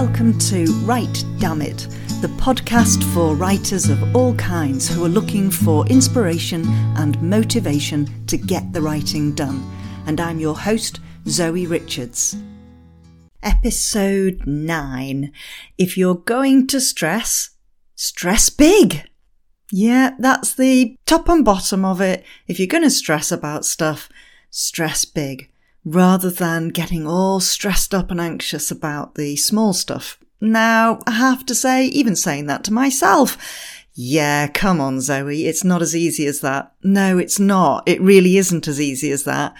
welcome to Write Damn It, the podcast for writers of all kinds who are looking for inspiration and motivation to get the writing done. And I'm your host, Zoe Richards. Episode 9. If you're going to stress, stress big. Yeah, that's the top and bottom of it. If you're going to stress about stuff, stress big rather than getting all stressed up and anxious about the small stuff. Now, I have to say, even saying that to myself, yeah, come on, Zoe, it's not as easy as that. No, it's not. It really isn't as easy as that.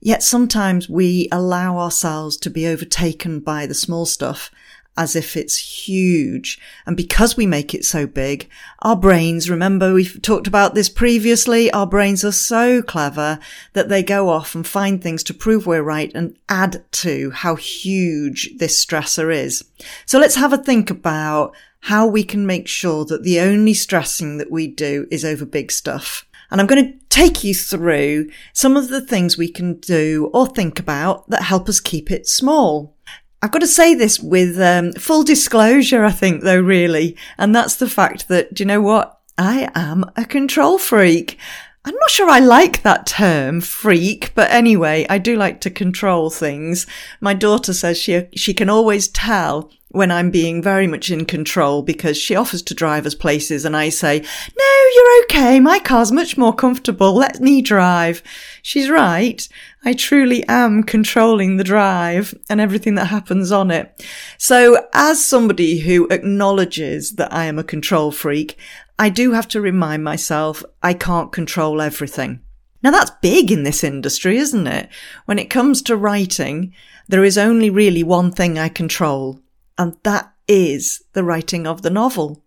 Yet sometimes we allow ourselves to be overtaken by the small stuff as if it's huge. And because we make it so big, our brains, remember we've talked about this previously, our brains are so clever that they go off and find things to prove we're right and add to how huge this stressor is. So let's have a think about how we can make sure that the only stressing that we do is over big stuff. And I'm going to take you through some of the things we can do or think about that help us keep it small. I've got to say this with um, full disclosure, I think, though, really. And that's the fact that, do you know what? I am a control freak. I'm not sure I like that term, freak, but anyway, I do like to control things. My daughter says she, she can always tell when I'm being very much in control because she offers to drive us places and I say, no, you're okay. My car's much more comfortable. Let me drive. She's right. I truly am controlling the drive and everything that happens on it. So as somebody who acknowledges that I am a control freak, I do have to remind myself I can't control everything. Now that's big in this industry, isn't it? When it comes to writing, there is only really one thing I control, and that is the writing of the novel.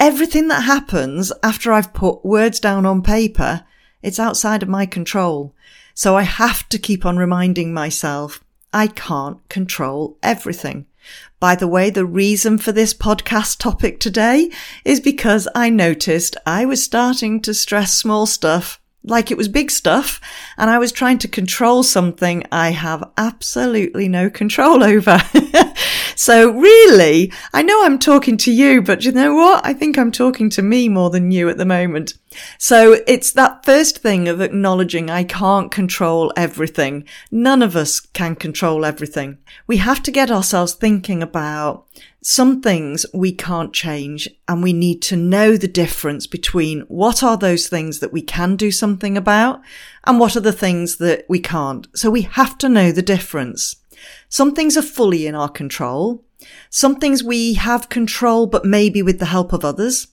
Everything that happens after I've put words down on paper, it's outside of my control. So I have to keep on reminding myself I can't control everything. By the way, the reason for this podcast topic today is because I noticed I was starting to stress small stuff like it was big stuff and I was trying to control something I have absolutely no control over. so really, I know I'm talking to you, but you know what? I think I'm talking to me more than you at the moment. So it's that first thing of acknowledging I can't control everything. None of us can control everything. We have to get ourselves thinking about some things we can't change and we need to know the difference between what are those things that we can do something about and what are the things that we can't. So we have to know the difference. Some things are fully in our control. Some things we have control, but maybe with the help of others.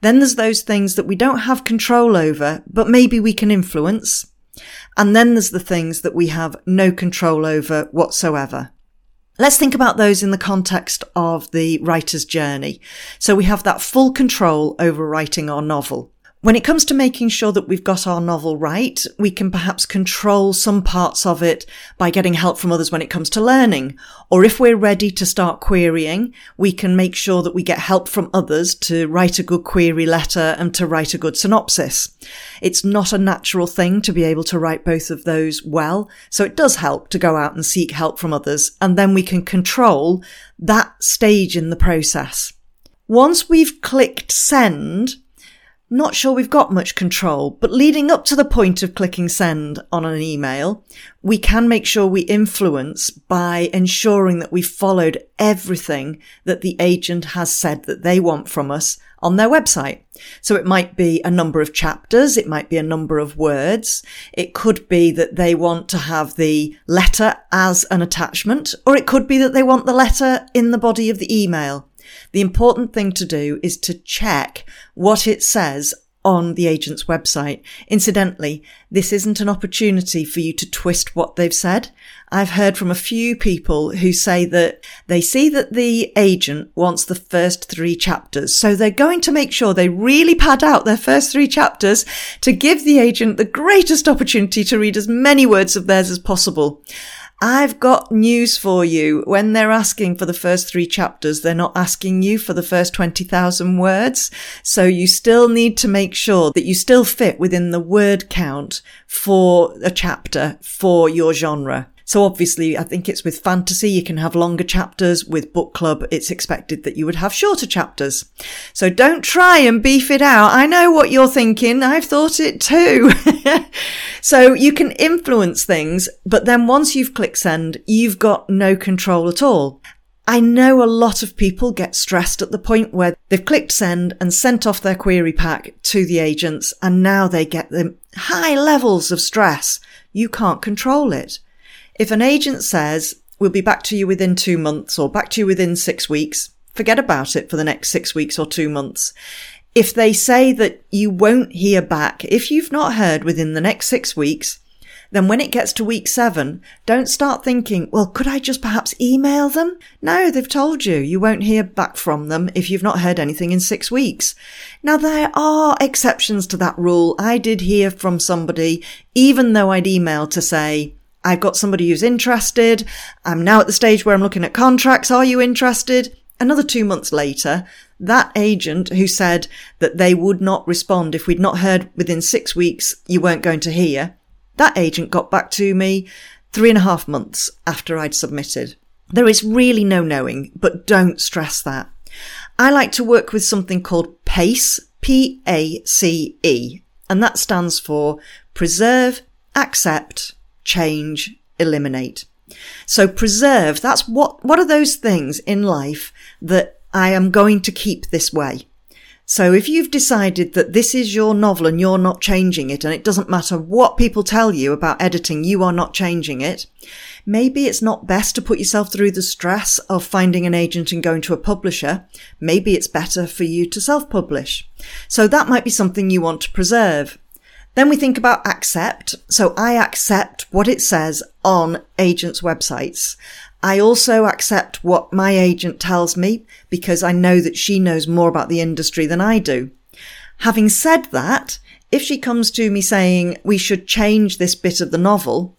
Then there's those things that we don't have control over, but maybe we can influence. And then there's the things that we have no control over whatsoever. Let's think about those in the context of the writer's journey. So we have that full control over writing our novel. When it comes to making sure that we've got our novel right, we can perhaps control some parts of it by getting help from others when it comes to learning. Or if we're ready to start querying, we can make sure that we get help from others to write a good query letter and to write a good synopsis. It's not a natural thing to be able to write both of those well. So it does help to go out and seek help from others. And then we can control that stage in the process. Once we've clicked send, not sure we've got much control, but leading up to the point of clicking send on an email, we can make sure we influence by ensuring that we've followed everything that the agent has said that they want from us on their website. So it might be a number of chapters. It might be a number of words. It could be that they want to have the letter as an attachment, or it could be that they want the letter in the body of the email. The important thing to do is to check what it says on the agent's website. Incidentally, this isn't an opportunity for you to twist what they've said. I've heard from a few people who say that they see that the agent wants the first three chapters. So they're going to make sure they really pad out their first three chapters to give the agent the greatest opportunity to read as many words of theirs as possible. I've got news for you. When they're asking for the first three chapters, they're not asking you for the first 20,000 words. So you still need to make sure that you still fit within the word count for a chapter for your genre. So obviously, I think it's with fantasy, you can have longer chapters. With book club, it's expected that you would have shorter chapters. So don't try and beef it out. I know what you're thinking. I've thought it too. so you can influence things, but then once you've clicked send, you've got no control at all. I know a lot of people get stressed at the point where they've clicked send and sent off their query pack to the agents and now they get the high levels of stress. You can't control it. If an agent says, we'll be back to you within two months or back to you within six weeks, forget about it for the next six weeks or two months. If they say that you won't hear back, if you've not heard within the next six weeks, then when it gets to week seven, don't start thinking, well, could I just perhaps email them? No, they've told you you won't hear back from them if you've not heard anything in six weeks. Now there are exceptions to that rule. I did hear from somebody, even though I'd emailed to say, I've got somebody who's interested. I'm now at the stage where I'm looking at contracts. Are you interested? Another two months later, that agent who said that they would not respond if we'd not heard within six weeks, you weren't going to hear. That agent got back to me three and a half months after I'd submitted. There is really no knowing, but don't stress that. I like to work with something called PACE, P-A-C-E, and that stands for preserve, accept, change, eliminate. So preserve, that's what, what are those things in life that I am going to keep this way? So if you've decided that this is your novel and you're not changing it and it doesn't matter what people tell you about editing, you are not changing it. Maybe it's not best to put yourself through the stress of finding an agent and going to a publisher. Maybe it's better for you to self-publish. So that might be something you want to preserve. Then we think about accept. So I accept what it says on agents' websites. I also accept what my agent tells me because I know that she knows more about the industry than I do. Having said that, if she comes to me saying we should change this bit of the novel,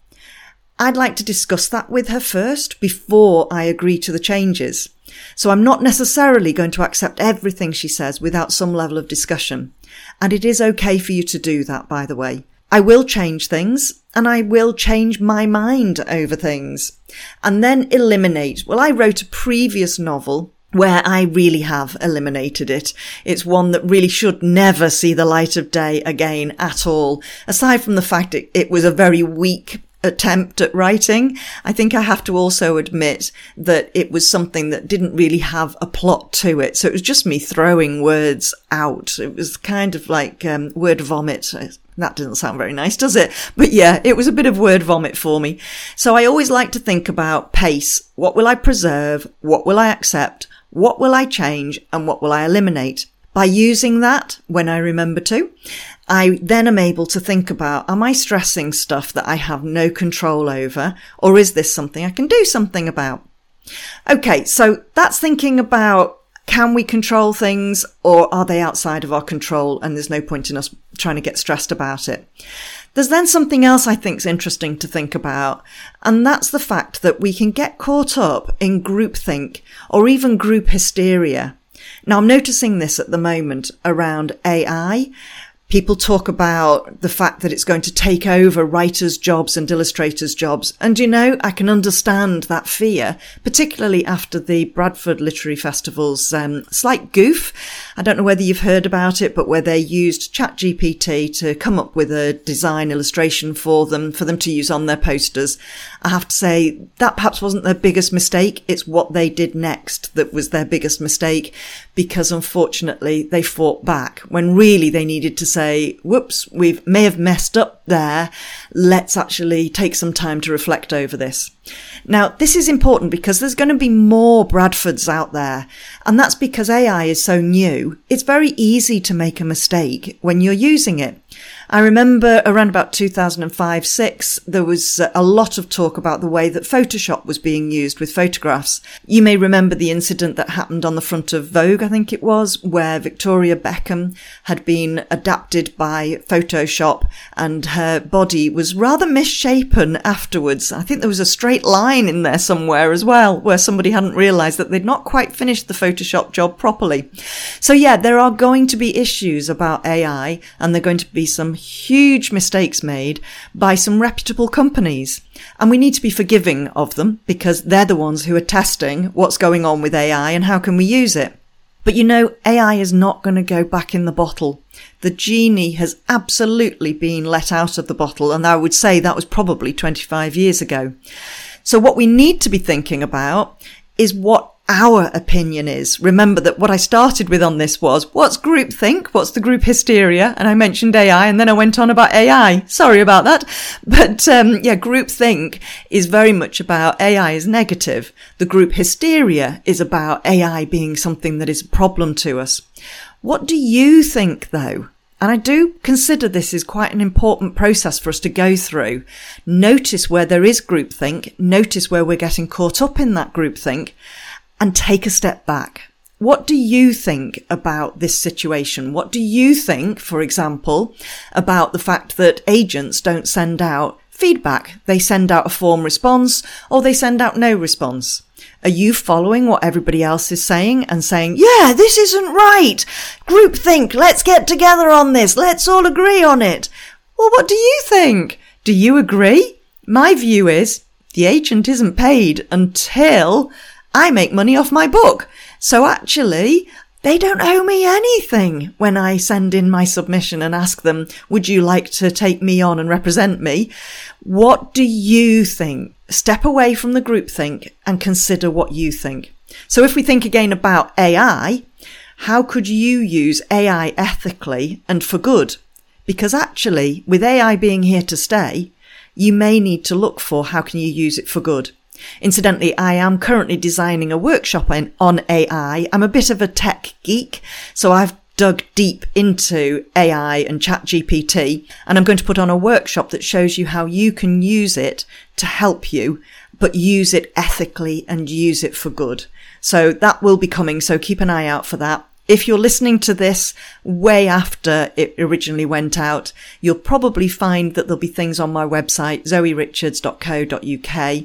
I'd like to discuss that with her first before I agree to the changes. So I'm not necessarily going to accept everything she says without some level of discussion. And it is okay for you to do that, by the way. I will change things and I will change my mind over things and then eliminate. Well, I wrote a previous novel where I really have eliminated it. It's one that really should never see the light of day again at all. Aside from the fact it, it was a very weak attempt at writing. I think I have to also admit that it was something that didn't really have a plot to it. So it was just me throwing words out. It was kind of like um, word vomit. That doesn't sound very nice, does it? But yeah, it was a bit of word vomit for me. So I always like to think about pace. What will I preserve? What will I accept? What will I change? And what will I eliminate? By using that, when I remember to, I then am able to think about, am I stressing stuff that I have no control over? Or is this something I can do something about? Okay. So that's thinking about can we control things or are they outside of our control? And there's no point in us trying to get stressed about it. There's then something else I think is interesting to think about, and that's the fact that we can get caught up in groupthink or even group hysteria. Now I'm noticing this at the moment around AI People talk about the fact that it's going to take over writers' jobs and illustrators' jobs. And you know, I can understand that fear, particularly after the Bradford Literary Festival's um, slight goof. I don't know whether you've heard about it, but where they used ChatGPT to come up with a design illustration for them, for them to use on their posters. I have to say that perhaps wasn't their biggest mistake. It's what they did next that was their biggest mistake because unfortunately they fought back when really they needed to say, whoops, we may have messed up there. Let's actually take some time to reflect over this. Now, this is important because there's going to be more Bradfords out there. And that's because AI is so new. It's very easy to make a mistake when you're using it. I remember around about 2005 6, there was uh, a lot of talk about the way that Photoshop was being used with photographs. You may remember the incident that happened on the front of Vogue, I think it was, where Victoria Beckham had been adapted by Photoshop and her body was rather misshapen afterwards. I think there was a straight line in there somewhere as well, where somebody hadn't realized that they'd not quite finished the Photoshop job properly. So yeah, there are going to be issues about AI and there are going to be some huge mistakes made by some reputable companies. And we need to be forgiving of them because they're the ones who are testing what's going on with AI and how can we use it. But you know, AI is not going to go back in the bottle. The genie has absolutely been let out of the bottle. And I would say that was probably 25 years ago. So what we need to be thinking about is what our opinion is. Remember that what I started with on this was what's groupthink? What's the group hysteria? And I mentioned AI and then I went on about AI. Sorry about that. But, um, yeah, groupthink is very much about AI is negative. The group hysteria is about AI being something that is a problem to us. What do you think though? And I do consider this is quite an important process for us to go through. Notice where there is groupthink. Notice where we're getting caught up in that groupthink and take a step back. What do you think about this situation? What do you think, for example, about the fact that agents don't send out feedback? They send out a form response or they send out no response. Are you following what everybody else is saying and saying, yeah, this isn't right. Group think. Let's get together on this. Let's all agree on it. Well, what do you think? Do you agree? My view is the agent isn't paid until I make money off my book. So actually, they don't owe me anything when I send in my submission and ask them, would you like to take me on and represent me? What do you think? Step away from the groupthink and consider what you think. So if we think again about AI, how could you use AI ethically and for good? Because actually, with AI being here to stay, you may need to look for how can you use it for good. Incidentally, I am currently designing a workshop on AI. I'm a bit of a tech geek, so I've dug deep into AI and ChatGPT, and I'm going to put on a workshop that shows you how you can use it to help you, but use it ethically and use it for good. So that will be coming, so keep an eye out for that. If you're listening to this way after it originally went out, you'll probably find that there'll be things on my website, zoerichards.co.uk,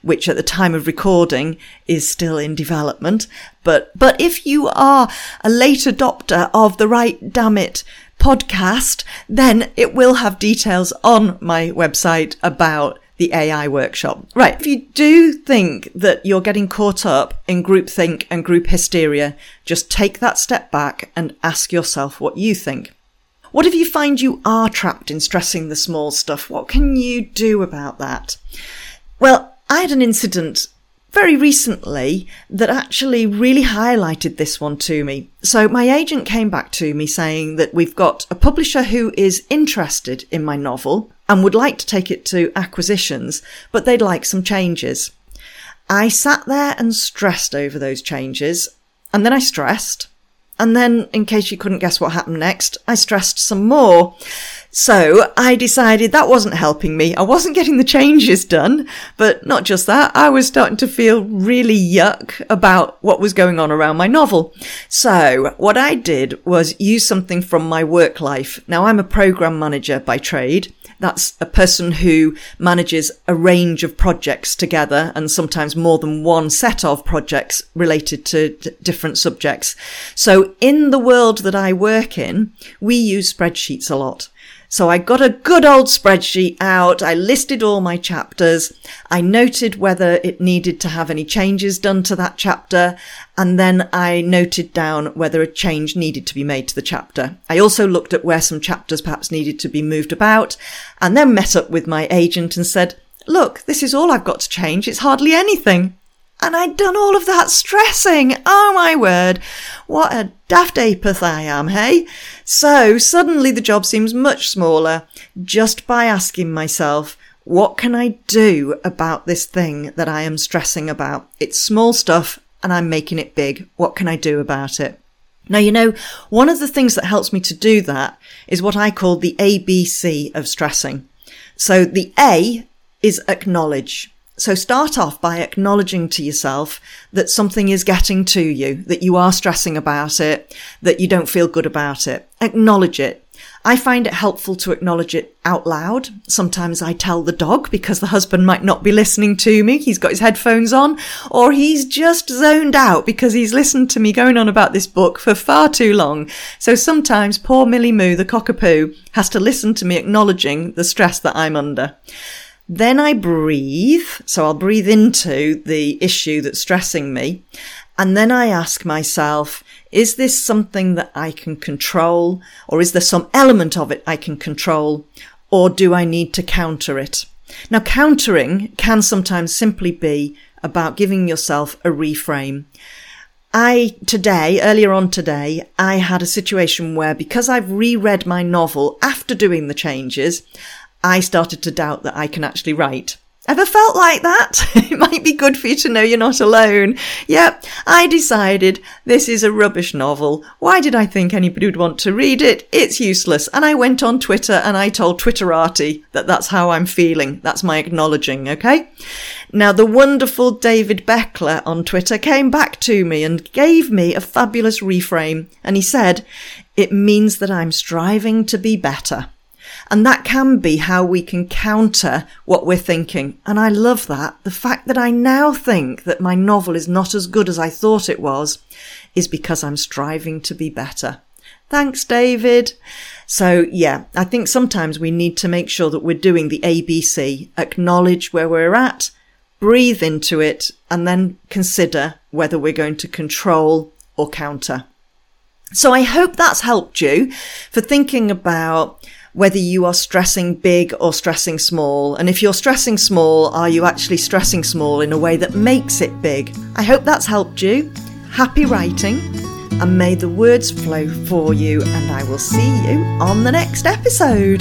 which at the time of recording is still in development. But, but if you are a late adopter of the Write Damn It podcast, then it will have details on my website about the AI workshop. Right. If you do think that you're getting caught up in groupthink and group hysteria, just take that step back and ask yourself what you think. What if you find you are trapped in stressing the small stuff? What can you do about that? Well, I had an incident very recently that actually really highlighted this one to me. So my agent came back to me saying that we've got a publisher who is interested in my novel and would like to take it to acquisitions, but they'd like some changes. I sat there and stressed over those changes, and then I stressed, and then, in case you couldn't guess what happened next, I stressed some more. So I decided that wasn't helping me. I wasn't getting the changes done, but not just that, I was starting to feel really yuck about what was going on around my novel. So what I did was use something from my work life. Now I'm a program manager by trade. That's a person who manages a range of projects together and sometimes more than one set of projects related to d- different subjects. So in the world that I work in, we use spreadsheets a lot. So I got a good old spreadsheet out. I listed all my chapters. I noted whether it needed to have any changes done to that chapter. And then I noted down whether a change needed to be made to the chapter. I also looked at where some chapters perhaps needed to be moved about and then met up with my agent and said, look, this is all I've got to change. It's hardly anything. And I'd done all of that stressing. Oh my word. What a daft apath I am, hey? So suddenly the job seems much smaller just by asking myself, what can I do about this thing that I am stressing about? It's small stuff and I'm making it big. What can I do about it? Now, you know, one of the things that helps me to do that is what I call the ABC of stressing. So the A is acknowledge. So start off by acknowledging to yourself that something is getting to you, that you are stressing about it, that you don't feel good about it. Acknowledge it. I find it helpful to acknowledge it out loud. Sometimes I tell the dog because the husband might not be listening to me. He's got his headphones on or he's just zoned out because he's listened to me going on about this book for far too long. So sometimes poor Millie Moo, the cockapoo, has to listen to me acknowledging the stress that I'm under. Then I breathe. So I'll breathe into the issue that's stressing me. And then I ask myself, is this something that I can control? Or is there some element of it I can control? Or do I need to counter it? Now, countering can sometimes simply be about giving yourself a reframe. I, today, earlier on today, I had a situation where because I've reread my novel after doing the changes, I started to doubt that I can actually write. Ever felt like that? it might be good for you to know you're not alone. Yep, I decided this is a rubbish novel. Why did I think anybody would want to read it? It's useless. And I went on Twitter and I told Twitterati that that's how I'm feeling. That's my acknowledging, okay? Now, the wonderful David Beckler on Twitter came back to me and gave me a fabulous reframe. And he said, it means that I'm striving to be better. And that can be how we can counter what we're thinking. And I love that. The fact that I now think that my novel is not as good as I thought it was is because I'm striving to be better. Thanks, David. So yeah, I think sometimes we need to make sure that we're doing the ABC, acknowledge where we're at, breathe into it, and then consider whether we're going to control or counter. So I hope that's helped you for thinking about whether you are stressing big or stressing small. And if you're stressing small, are you actually stressing small in a way that makes it big? I hope that's helped you. Happy writing, and may the words flow for you. And I will see you on the next episode.